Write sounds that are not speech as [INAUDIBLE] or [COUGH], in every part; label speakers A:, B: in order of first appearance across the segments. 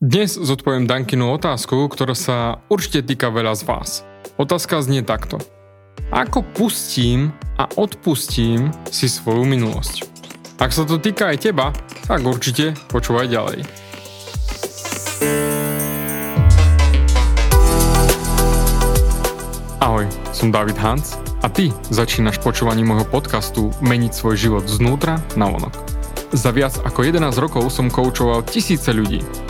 A: Dnes zodpoviem Dankinu otázku, ktorá sa určite týka veľa z vás. Otázka znie takto. Ako pustím a odpustím si svoju minulosť? Ak sa to týka aj teba, tak určite počúvaj ďalej. Ahoj, som David Hans a ty začínaš počúvanie môjho podcastu Meniť svoj život znútra na vonok. Za viac ako 11 rokov som koučoval tisíce ľudí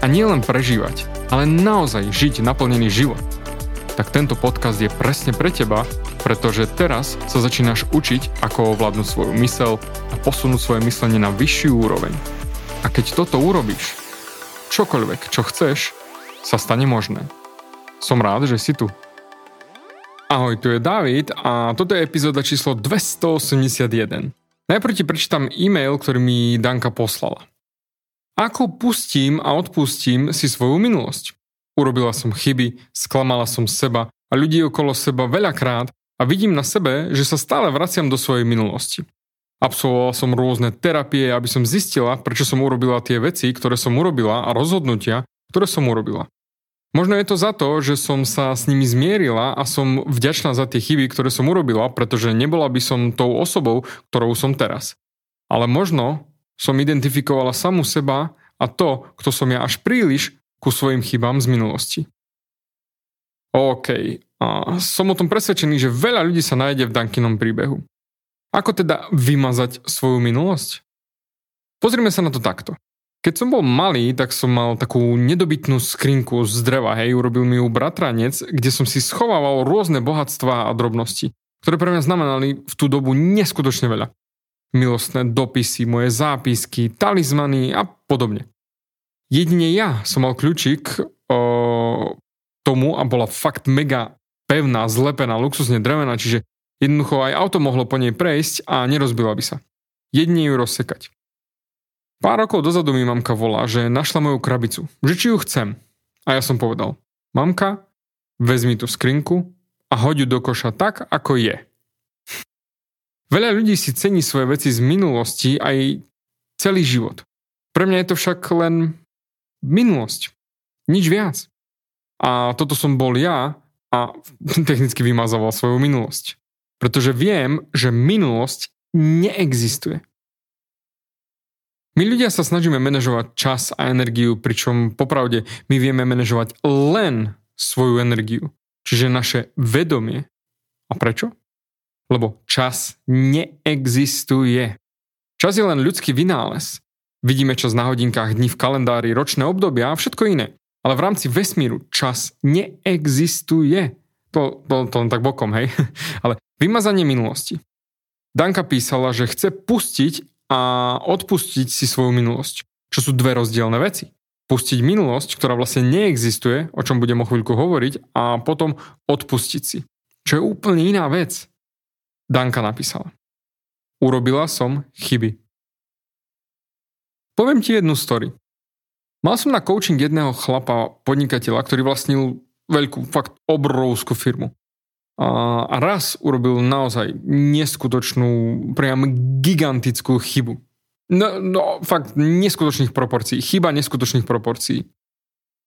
A: a nielen prežívať, ale naozaj žiť naplnený život, tak tento podcast je presne pre teba, pretože teraz sa začínaš učiť, ako ovládnuť svoju mysel a posunúť svoje myslenie na vyššiu úroveň. A keď toto urobíš, čokoľvek, čo chceš, sa stane možné. Som rád, že si tu. Ahoj, tu je David a toto je epizóda číslo 281. Najprv ti prečítam e-mail, ktorý mi Danka poslala. Ako pustím a odpustím si svoju minulosť? Urobila som chyby, sklamala som seba a ľudí okolo seba veľakrát a vidím na sebe, že sa stále vraciam do svojej minulosti. Absolvovala som rôzne terapie, aby som zistila, prečo som urobila tie veci, ktoré som urobila a rozhodnutia, ktoré som urobila. Možno je to za to, že som sa s nimi zmierila a som vďačná za tie chyby, ktoré som urobila, pretože nebola by som tou osobou, ktorou som teraz. Ale možno som identifikovala samu seba a to, kto som ja až príliš ku svojim chybám z minulosti. OK, a som o tom presvedčený, že veľa ľudí sa nájde v Dankinom príbehu. Ako teda vymazať svoju minulosť? Pozrime sa na to takto. Keď som bol malý, tak som mal takú nedobytnú skrinku z dreva, hej, urobil mi ju bratranec, kde som si schovával rôzne bohatstva a drobnosti, ktoré pre mňa znamenali v tú dobu neskutočne veľa milostné dopisy, moje zápisky, talizmany a podobne. Jedine ja som mal kľúčik o tomu a bola fakt mega pevná, zlepená, luxusne drevená, čiže jednoducho aj auto mohlo po nej prejsť a nerozbila by sa. Jedine ju rozsekať. Pár rokov dozadu mi mamka volá, že našla moju krabicu, že či ju chcem. A ja som povedal, mamka, vezmi tú skrinku a hoď ju do koša tak, ako je. Veľa ľudí si cení svoje veci z minulosti aj celý život. Pre mňa je to však len minulosť. Nič viac. A toto som bol ja a [LAUGHS] technicky vymazával svoju minulosť. Pretože viem, že minulosť neexistuje. My ľudia sa snažíme manažovať čas a energiu, pričom popravde my vieme manažovať len svoju energiu, čiže naše vedomie. A prečo? Lebo čas neexistuje. Čas je len ľudský vynález. Vidíme čas na hodinkách, dní v kalendári, ročné obdobia a všetko iné. Ale v rámci vesmíru čas neexistuje. To, to, to len tak bokom, hej. [LAUGHS] Ale vymazanie minulosti. Danka písala, že chce pustiť a odpustiť si svoju minulosť. Čo sú dve rozdielne veci. Pustiť minulosť, ktorá vlastne neexistuje, o čom budem o chvíľku hovoriť, a potom odpustiť si. Čo je úplne iná vec. Danka napísala. Urobila som chyby. Poviem ti jednu story. Mal som na coaching jedného chlapa, podnikateľa, ktorý vlastnil veľkú, fakt obrovskú firmu. A raz urobil naozaj neskutočnú, priam gigantickú chybu. No, no fakt neskutočných proporcií. Chyba neskutočných proporcií.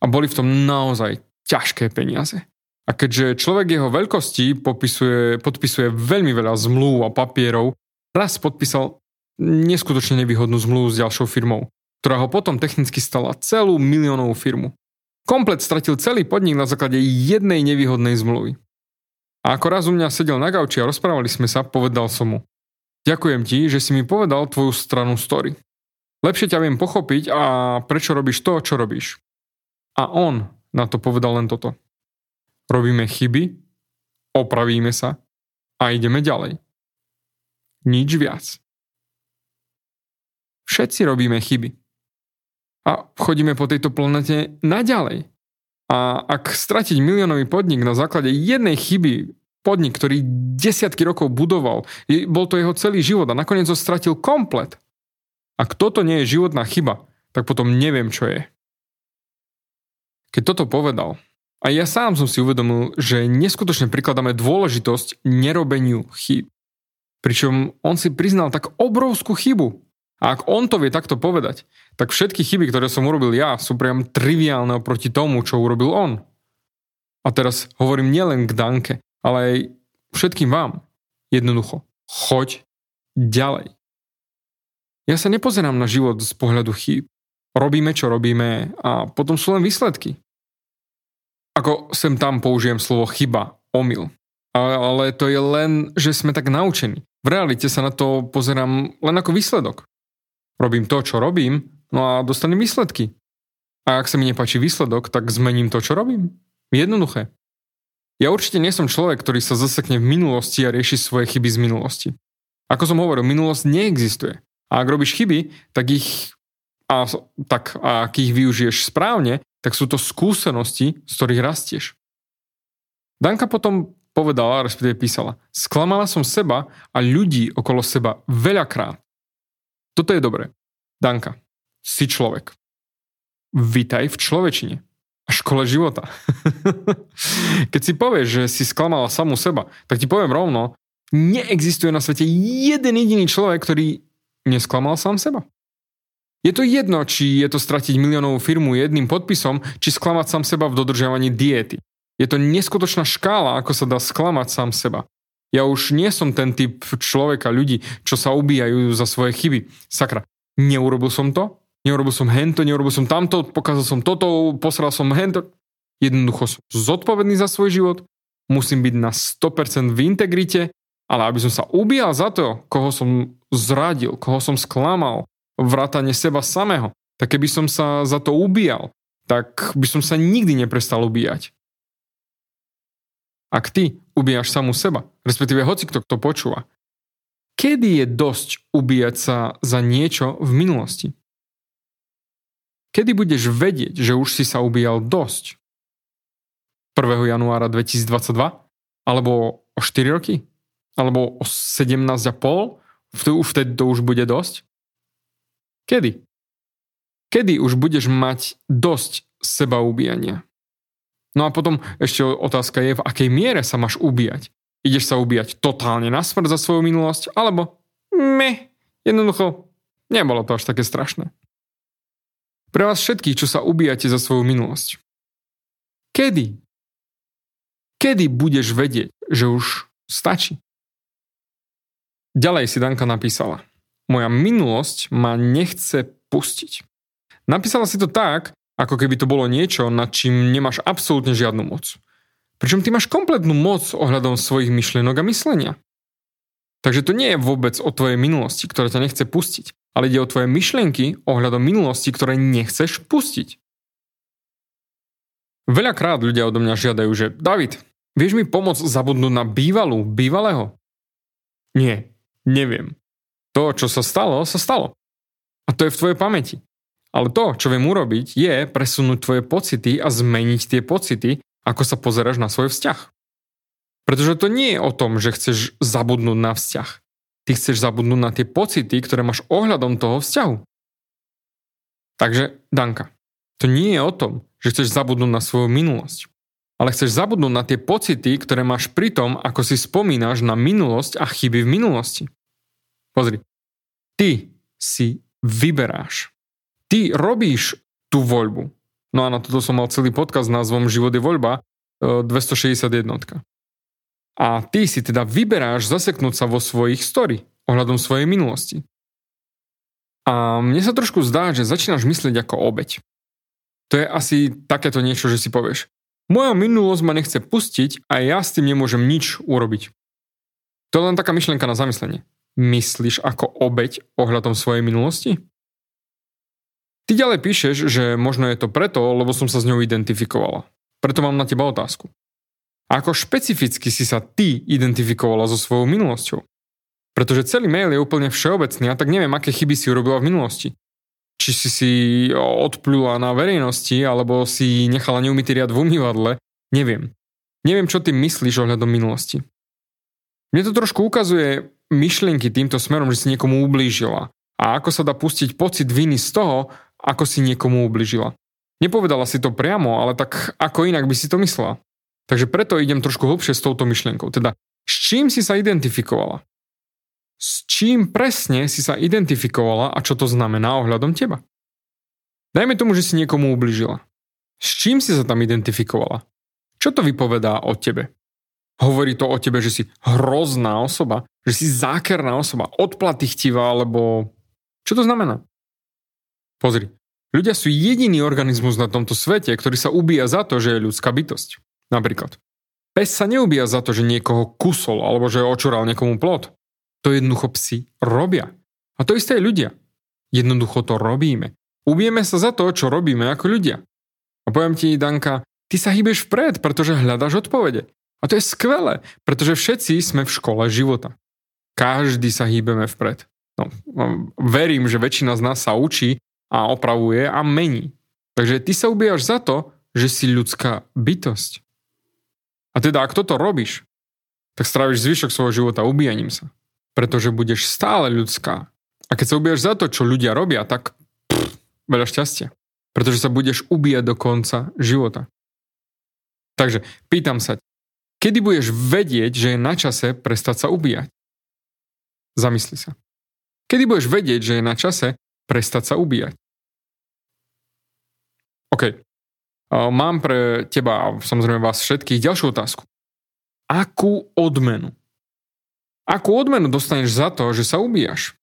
A: A boli v tom naozaj ťažké peniaze. A keďže človek jeho veľkosti popisuje, podpisuje veľmi veľa zmluv a papierov, raz podpísal neskutočne nevýhodnú zmluvu s ďalšou firmou, ktorá ho potom technicky stala celú miliónovú firmu. Komplet stratil celý podnik na základe jednej nevýhodnej zmluvy. A ako raz u mňa sedel na gauči a rozprávali sme sa, povedal som mu. Ďakujem ti, že si mi povedal tvoju stranu story. Lepšie ťa viem pochopiť a prečo robíš to, čo robíš. A on na to povedal len toto robíme chyby, opravíme sa a ideme ďalej. Nič viac. Všetci robíme chyby. a chodíme po tejto planete naďalej. A ak stratiť miliónový podnik na základe jednej chyby, podnik, ktorý desiatky rokov budoval, bol to jeho celý život a nakoniec ho stratil komplet. Ak toto nie je životná chyba, tak potom neviem, čo je. Keď toto povedal, a ja sám som si uvedomil, že neskutočne prikladáme dôležitosť nerobeniu chyb. Pričom on si priznal tak obrovskú chybu. A ak on to vie takto povedať, tak všetky chyby, ktoré som urobil ja, sú priam triviálne oproti tomu, čo urobil on. A teraz hovorím nielen k Danke, ale aj všetkým vám. Jednoducho, choď ďalej. Ja sa nepozerám na život z pohľadu chýb. Robíme, čo robíme a potom sú len výsledky. Ako sem tam použijem slovo chyba, omyl. Ale to je len, že sme tak naučení. V realite sa na to pozerám len ako výsledok. Robím to, čo robím, no a dostanem výsledky. A ak sa mi nepáči výsledok, tak zmením to, čo robím. Jednoduché. Ja určite nie som človek, ktorý sa zasekne v minulosti a rieši svoje chyby z minulosti. Ako som hovoril, minulosť neexistuje. A ak robíš chyby, tak ich a, tak, a ak ich využiješ správne, tak sú to skúsenosti, z ktorých rastieš. Danka potom povedala, respektíve písala, sklamala som seba a ľudí okolo seba veľakrát. Toto je dobré. Danka, si človek. Vítaj v človečine a škole života. [LAUGHS] Keď si povieš, že si sklamala samú seba, tak ti poviem rovno, neexistuje na svete jeden jediný človek, ktorý nesklamal sám seba. Je to jedno, či je to stratiť miliónovú firmu jedným podpisom, či sklamať sám seba v dodržiavaní diety. Je to neskutočná škála, ako sa dá sklamať sám seba. Ja už nie som ten typ človeka, ľudí, čo sa ubíjajú za svoje chyby. Sakra, neurobil som to, neurobil som hento, neurobil som tamto, pokazal som toto, posral som hento. Jednoducho som zodpovedný za svoj život, musím byť na 100% v integrite, ale aby som sa ubíjal za to, koho som zradil, koho som sklamal, vrátane seba samého. Tak keby som sa za to ubíjal, tak by som sa nikdy neprestal ubíjať. Ak ty ubíjaš samú seba, respektíve hoci kto to počúva, kedy je dosť ubíjať sa za niečo v minulosti? Kedy budeš vedieť, že už si sa ubíjal dosť? 1. januára 2022? Alebo o 4 roky? Alebo o 17,5? Vtedy to už bude dosť? Kedy? Kedy už budeš mať dosť seba ubíjania? No a potom ešte otázka je, v akej miere sa máš ubíjať. Ideš sa ubíjať totálne na smrť za svoju minulosť, alebo me, jednoducho, nebolo to až také strašné. Pre vás všetkých, čo sa ubíjate za svoju minulosť. Kedy? Kedy budeš vedieť, že už stačí? Ďalej si Danka napísala moja minulosť ma nechce pustiť. Napísala si to tak, ako keby to bolo niečo, nad čím nemáš absolútne žiadnu moc. Pričom ty máš kompletnú moc ohľadom svojich myšlienok a myslenia. Takže to nie je vôbec o tvojej minulosti, ktorá ťa nechce pustiť, ale ide o tvoje myšlienky ohľadom minulosti, ktoré nechceš pustiť. Veľakrát ľudia odo mňa žiadajú, že David, vieš mi pomôcť zabudnúť na bývalú, bývalého? Nie, neviem. To, čo sa stalo, sa stalo. A to je v tvojej pamäti. Ale to, čo viem urobiť, je presunúť tvoje pocity a zmeniť tie pocity, ako sa pozeráš na svoj vzťah. Pretože to nie je o tom, že chceš zabudnúť na vzťah. Ty chceš zabudnúť na tie pocity, ktoré máš ohľadom toho vzťahu. Takže, Danka, to nie je o tom, že chceš zabudnúť na svoju minulosť. Ale chceš zabudnúť na tie pocity, ktoré máš pri tom, ako si spomínaš na minulosť a chyby v minulosti. Pozri, ty si vyberáš. Ty robíš tú voľbu. No a na toto som mal celý podkaz s názvom Život je voľba 261. E, a ty si teda vyberáš zaseknúť sa vo svojich story ohľadom svojej minulosti. A mne sa trošku zdá, že začínaš myslieť ako obeď. To je asi takéto niečo, že si povieš. Moja minulosť ma nechce pustiť a ja s tým nemôžem nič urobiť. To je len taká myšlienka na zamyslenie myslíš ako obeď ohľadom svojej minulosti? Ty ďalej píšeš, že možno je to preto, lebo som sa s ňou identifikovala. Preto mám na teba otázku. Ako špecificky si sa ty identifikovala so svojou minulosťou? Pretože celý mail je úplne všeobecný a tak neviem, aké chyby si urobila v minulosti. či si si odplula na verejnosti, alebo si nechala neumytý riad v umývadle, neviem. Neviem, čo ty myslíš ohľadom minulosti. Mne to trošku ukazuje myšlienky týmto smerom, že si niekomu ublížila. A ako sa dá pustiť pocit viny z toho, ako si niekomu ublížila. Nepovedala si to priamo, ale tak ako inak by si to myslela. Takže preto idem trošku hlbšie s touto myšlienkou. Teda, s čím si sa identifikovala? S čím presne si sa identifikovala a čo to znamená ohľadom teba? Dajme tomu, že si niekomu ubližila. S čím si sa tam identifikovala? Čo to vypovedá o tebe? Hovorí to o tebe, že si hrozná osoba, že si zákerná osoba, odplaty alebo... Čo to znamená? Pozri, ľudia sú jediný organizmus na tomto svete, ktorý sa ubíja za to, že je ľudská bytosť. Napríklad. Pes sa neubíja za to, že niekoho kusol alebo že očural niekomu plot. To jednoducho psi robia. A to isté aj ľudia. Jednoducho to robíme. Ubijeme sa za to, čo robíme ako ľudia. A poviem ti, Danka, ty sa hýbeš vpred, pretože hľadaš odpovede. A to je skvelé, pretože všetci sme v škole života. Každý sa hýbeme vpred. No, verím, že väčšina z nás sa učí a opravuje a mení. Takže ty sa ubíjaš za to, že si ľudská bytosť. A teda, ak toto robíš, tak stráviš zvyšok svojho života ubíjaním sa pretože budeš stále ľudská. A keď sa ubiješ za to, čo ľudia robia, tak pff, veľa šťastia. Pretože sa budeš ubíjať do konca života. Takže pýtam sa, kedy budeš vedieť, že je na čase prestať sa ubíjať? Zamysli sa. Kedy budeš vedieť, že je na čase prestať sa ubíjať? OK. Mám pre teba a samozrejme vás všetkých ďalšiu otázku. Akú odmenu Akú odmenu dostaneš za to, že sa ubíjaš?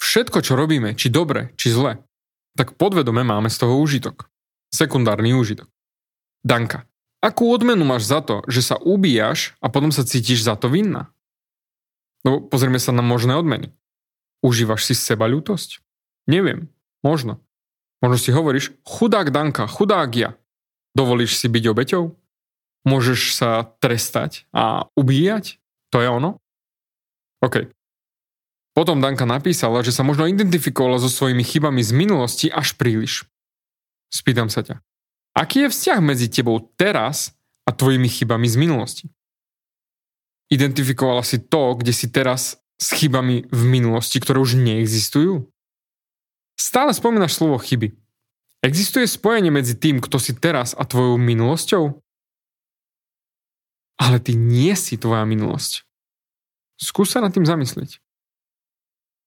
A: Všetko, čo robíme, či dobre, či zle, tak podvedome máme z toho úžitok. Sekundárny úžitok. Danka, akú odmenu máš za to, že sa ubíjaš a potom sa cítiš za to vinná? No pozrieme sa na možné odmeny. Užívaš si seba ľútosť? Neviem. Možno. Možno si hovoríš, chudák Danka, chudák ja. Dovolíš si byť obeťou? môžeš sa trestať a ubíjať? To je ono? OK. Potom Danka napísala, že sa možno identifikovala so svojimi chybami z minulosti až príliš. Spýtam sa ťa. Aký je vzťah medzi tebou teraz a tvojimi chybami z minulosti? Identifikovala si to, kde si teraz s chybami v minulosti, ktoré už neexistujú? Stále spomínaš slovo chyby. Existuje spojenie medzi tým, kto si teraz a tvojou minulosťou? Ale ty nie si tvoja minulosť. Skús sa nad tým zamyslieť.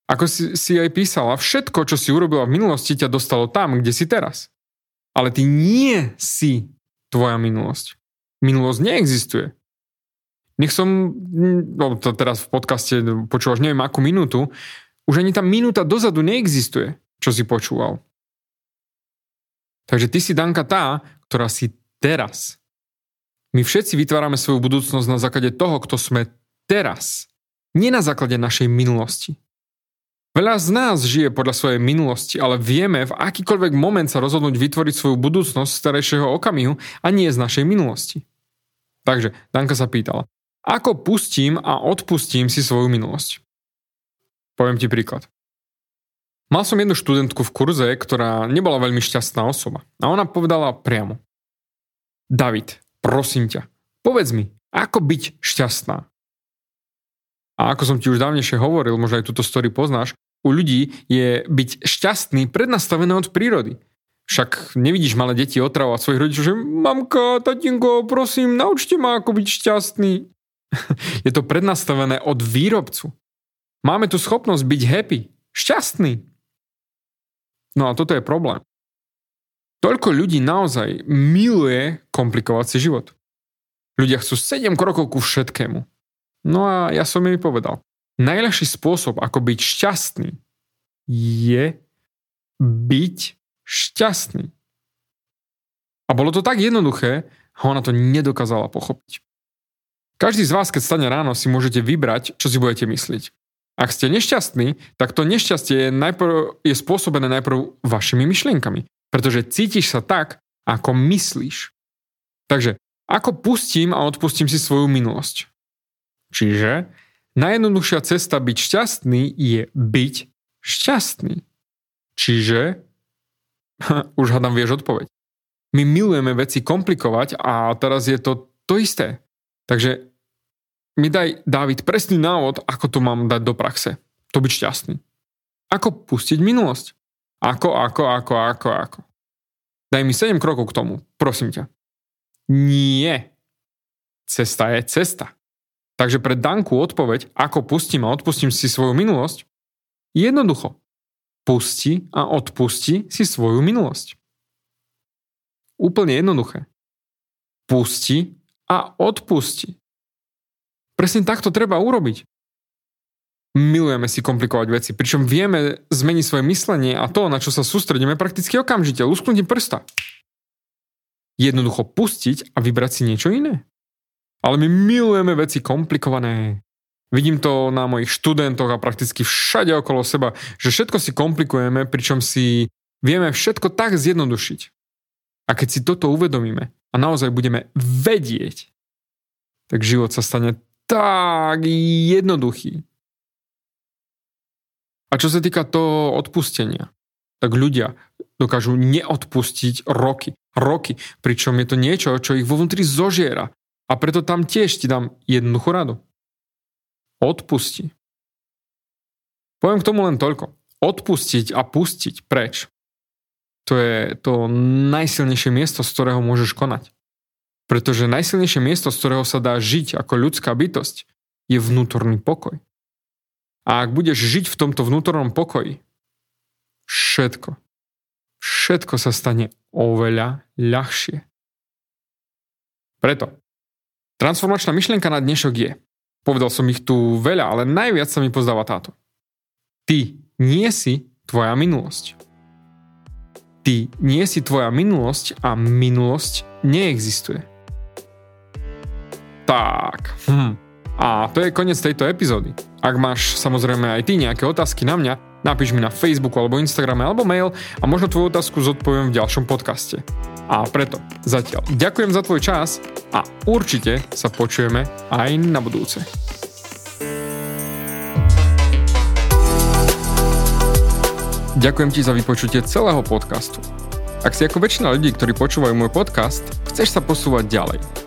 A: Ako si, si aj písala, všetko, čo si urobila v minulosti, ťa dostalo tam, kde si teraz. Ale ty nie si tvoja minulosť. Minulosť neexistuje. Nech som, no teraz v podcaste počúvaš neviem akú minútu, už ani tá minúta dozadu neexistuje, čo si počúval. Takže ty si Danka tá, ktorá si teraz. My všetci vytvárame svoju budúcnosť na základe toho, kto sme teraz. Nie na základe našej minulosti. Veľa z nás žije podľa svojej minulosti, ale vieme v akýkoľvek moment sa rozhodnúť vytvoriť svoju budúcnosť z starejšieho okamihu a nie z našej minulosti. Takže Danka sa pýtala, ako pustím a odpustím si svoju minulosť? Poviem ti príklad. Mal som jednu študentku v kurze, ktorá nebola veľmi šťastná osoba. A ona povedala priamo. David, prosím ťa, povedz mi, ako byť šťastná. A ako som ti už dávnejšie hovoril, možno aj túto story poznáš, u ľudí je byť šťastný prednastavené od prírody. Však nevidíš malé deti otravovať svojich rodičov, že mamka, tatinko, prosím, naučte ma, ako byť šťastný. [LAUGHS] je to prednastavené od výrobcu. Máme tu schopnosť byť happy, šťastný. No a toto je problém. Toľko ľudí naozaj miluje komplikovať si život. Ľudia chcú 7 krokov ku všetkému. No a ja som mi povedal, najľahší spôsob, ako byť šťastný, je byť šťastný. A bolo to tak jednoduché, a ona to nedokázala pochopiť. Každý z vás, keď stane ráno, si môžete vybrať, čo si budete myslieť. Ak ste nešťastní, tak to nešťastie je, najprv, je spôsobené najprv vašimi myšlienkami. Pretože cítiš sa tak, ako myslíš. Takže, ako pustím a odpustím si svoju minulosť? Čiže najjednoduchšia cesta byť šťastný je byť šťastný. Čiže, [LAUGHS] už hádam vieš odpoveď. My milujeme veci komplikovať a teraz je to to isté. Takže mi daj, Dávid, presný návod, ako to mám dať do praxe. To byť šťastný. Ako pustiť minulosť? Ako, ako, ako, ako, ako. Daj mi 7 krokov k tomu, prosím ťa. Nie. Cesta je cesta. Takže pre Danku odpoveď, ako pustím a odpustím si svoju minulosť, jednoducho. Pusti a odpusti si svoju minulosť. Úplne jednoduché. Pusti a odpusti. Presne takto treba urobiť. Milujeme si komplikovať veci, pričom vieme zmeniť svoje myslenie a to, na čo sa sústredíme prakticky okamžite, lusknutím prsta. Jednoducho pustiť a vybrať si niečo iné. Ale my milujeme veci komplikované. Vidím to na mojich študentoch a prakticky všade okolo seba, že všetko si komplikujeme, pričom si vieme všetko tak zjednodušiť. A keď si toto uvedomíme a naozaj budeme vedieť, tak život sa stane tak jednoduchý. A čo sa týka toho odpustenia, tak ľudia dokážu neodpustiť roky. Roky. Pričom je to niečo, čo ich vo vnútri zožiera. A preto tam tiež ti dám jednoduchú radu. Odpusti. Poviem k tomu len toľko. Odpustiť a pustiť preč. To je to najsilnejšie miesto, z ktorého môžeš konať. Pretože najsilnejšie miesto, z ktorého sa dá žiť ako ľudská bytosť, je vnútorný pokoj. A ak budeš žiť v tomto vnútornom pokoji, všetko, všetko sa stane oveľa ľahšie. Preto Transformačná myšlienka na dnešok je, povedal som ich tu veľa, ale najviac sa mi pozdáva táto. Ty nie si tvoja minulosť. Ty nie si tvoja minulosť a minulosť neexistuje. Tak, hm. A to je koniec tejto epizódy. Ak máš samozrejme aj ty nejaké otázky na mňa, napíš mi na Facebooku alebo Instagrame alebo mail a možno tvoju otázku zodpoviem v ďalšom podcaste. A preto zatiaľ ďakujem za tvoj čas a určite sa počujeme aj na budúce. Ďakujem ti za vypočutie celého podcastu. Ak si ako väčšina ľudí, ktorí počúvajú môj podcast, chceš sa posúvať ďalej.